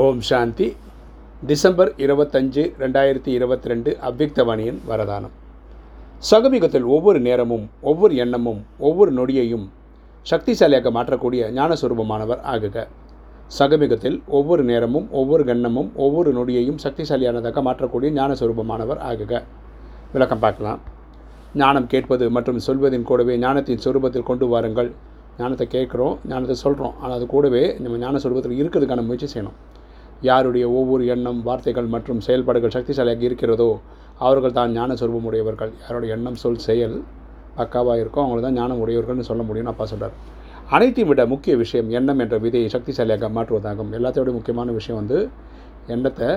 ஓம் சாந்தி. December இருபத்தஞ்சு ரெண்டாயிரத்தி இருபத்தி ரெண்டு அவ்விக்தவாணியின் வரதானம். சகமிகத்தில் ஒவ்வொரு நேரமும் ஒவ்வொரு எண்ணமும் ஒவ்வொரு நொடியையும் சக்திசாலியாக மாற்றக்கூடிய ஞானஸ்வரூபமானவர் ஆகுக. சகமிகத்தில் ஒவ்வொரு நேரமும் ஒவ்வொரு எண்ணமும் ஒவ்வொரு நொடியையும் சக்திசாலியானதாக மாற்றக்கூடிய ஞானஸ்வரூபமானவர் ஆகுக. விளக்கம் பார்க்கலாம். ஞானம் கேட்பது மற்றும் சொல்வதின் கூடவே ஞானத்தின் சொரூபத்தில் கொண்டு வாருங்கள். ஞானத்தை கேட்குறோம் ஞானத்தை சொல்கிறோம் ஆனால் அது கூடவே நம்ம ஞான சொரூபத்தில் இருக்கிறதுக்கான முயற்சி செய்யணும். யாருடைய ஒவ்வொரு எண்ணம் வார்த்தைகள் மற்றும் செயல்பாடுகள் சக்திசாலியாக இருக்கிறதோ அவர்கள் தான் ஞான உடையவர்கள் யாருடைய எண்ணம் சொல் செயல் பக்காவாக இருக்கோ அவங்கள தான் ஞானம் உடையவர்கள்னு சொல்ல முடியும்னு அப்பா சொல்கிறார் அனைத்தையும் விட முக்கிய விஷயம் எண்ணம் என்ற விதையை சக்திசாலியாக மாற்றுவதாகும். எல்லாத்தையோட முக்கியமான விஷயம் வந்து எண்ணத்தை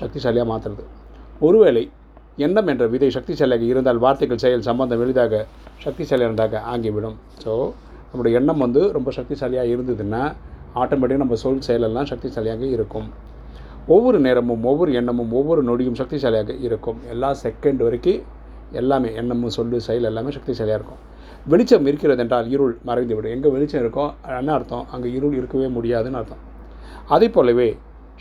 சக்திசாலியாக மாற்றுறது ஒருவேளை எண்ணம் என்ற விதை சக்திசாலியாக இருந்தால் வார்த்தைகள் செயல் சம்பந்தம் எளிதாக சக்திசாலியானதாக ஆகிவிடும். ஸோ நம்மளுடைய எண்ணம் வந்து ரொம்ப சக்திசாலியாக இருந்ததுன்னா ஆட்டோமேட்டிக்காக நம்ம சொல் செயலெல்லாம் சக்திசாலியாக இருக்கும். ஒவ்வொரு நேரமும் ஒவ்வொரு எண்ணமும் ஒவ்வொரு நொடியும் சக்திசாலியாக இருக்கும். எல்லா செகண்ட் வரைக்கும் எல்லாமே எண்ணமும் சொல்லு செயல் எல்லாமே சக்திசாலியாக இருக்கும். வெளிச்சம் இருக்கிறது என்றால் இருள் மறைந்து விடும் எங்கே வெளிச்சம் இருக்கோ என்ன அர்த்தம்? அங்கே இருள் இருக்கவே முடியாதுன்னு அர்த்தம். அதே போலவே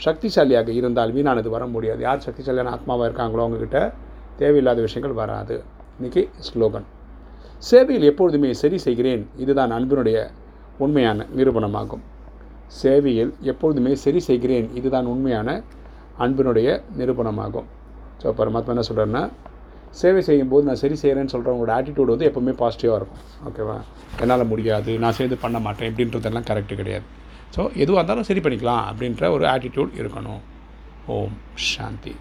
சக்திசாலியாக இருந்தால் வீணானது வர முடியாது. யார் சக்திசாலியான ஆத்மாவாக இருக்காங்களோ அவங்கக்கிட்ட தேவையில்லாத விஷயங்கள் வராது. இன்றைக்கி ஸ்லோகன். சேவையில் எப்பொழுதுமே சரி செய்கிறேன். இதுதான் அன்பினுடைய உண்மையான நிரூபணமாகும். சேவையில் எப்பொழுதுமே சரி செய்கிறேன். இதுதான் உண்மையான அன்பினுடைய நிரூபணமாகும். ஸோ பரமாத்மா என்ன சொல்கிறேன்னா சேவை செய்யும்போது நான் சரி செய்கிறேன்னு சொல்கிறவங்களோட ஆட்டிடியூட் வந்து எப்போவுமே பாசிட்டிவாக இருக்கும். ஓகேவா என்னால் முடியாது. நான் சேர்ந்து பண்ண மாட்டேன். இப்படின்றதெல்லாம் கரெக்டு கிடையாது. ஸோ எதுவாக இருந்தாலும் சரி பண்ணிக்கலாம் அப்படின்ற ஒரு ஆட்டிடியூட் இருக்கணும். ஓம் சாந்தி.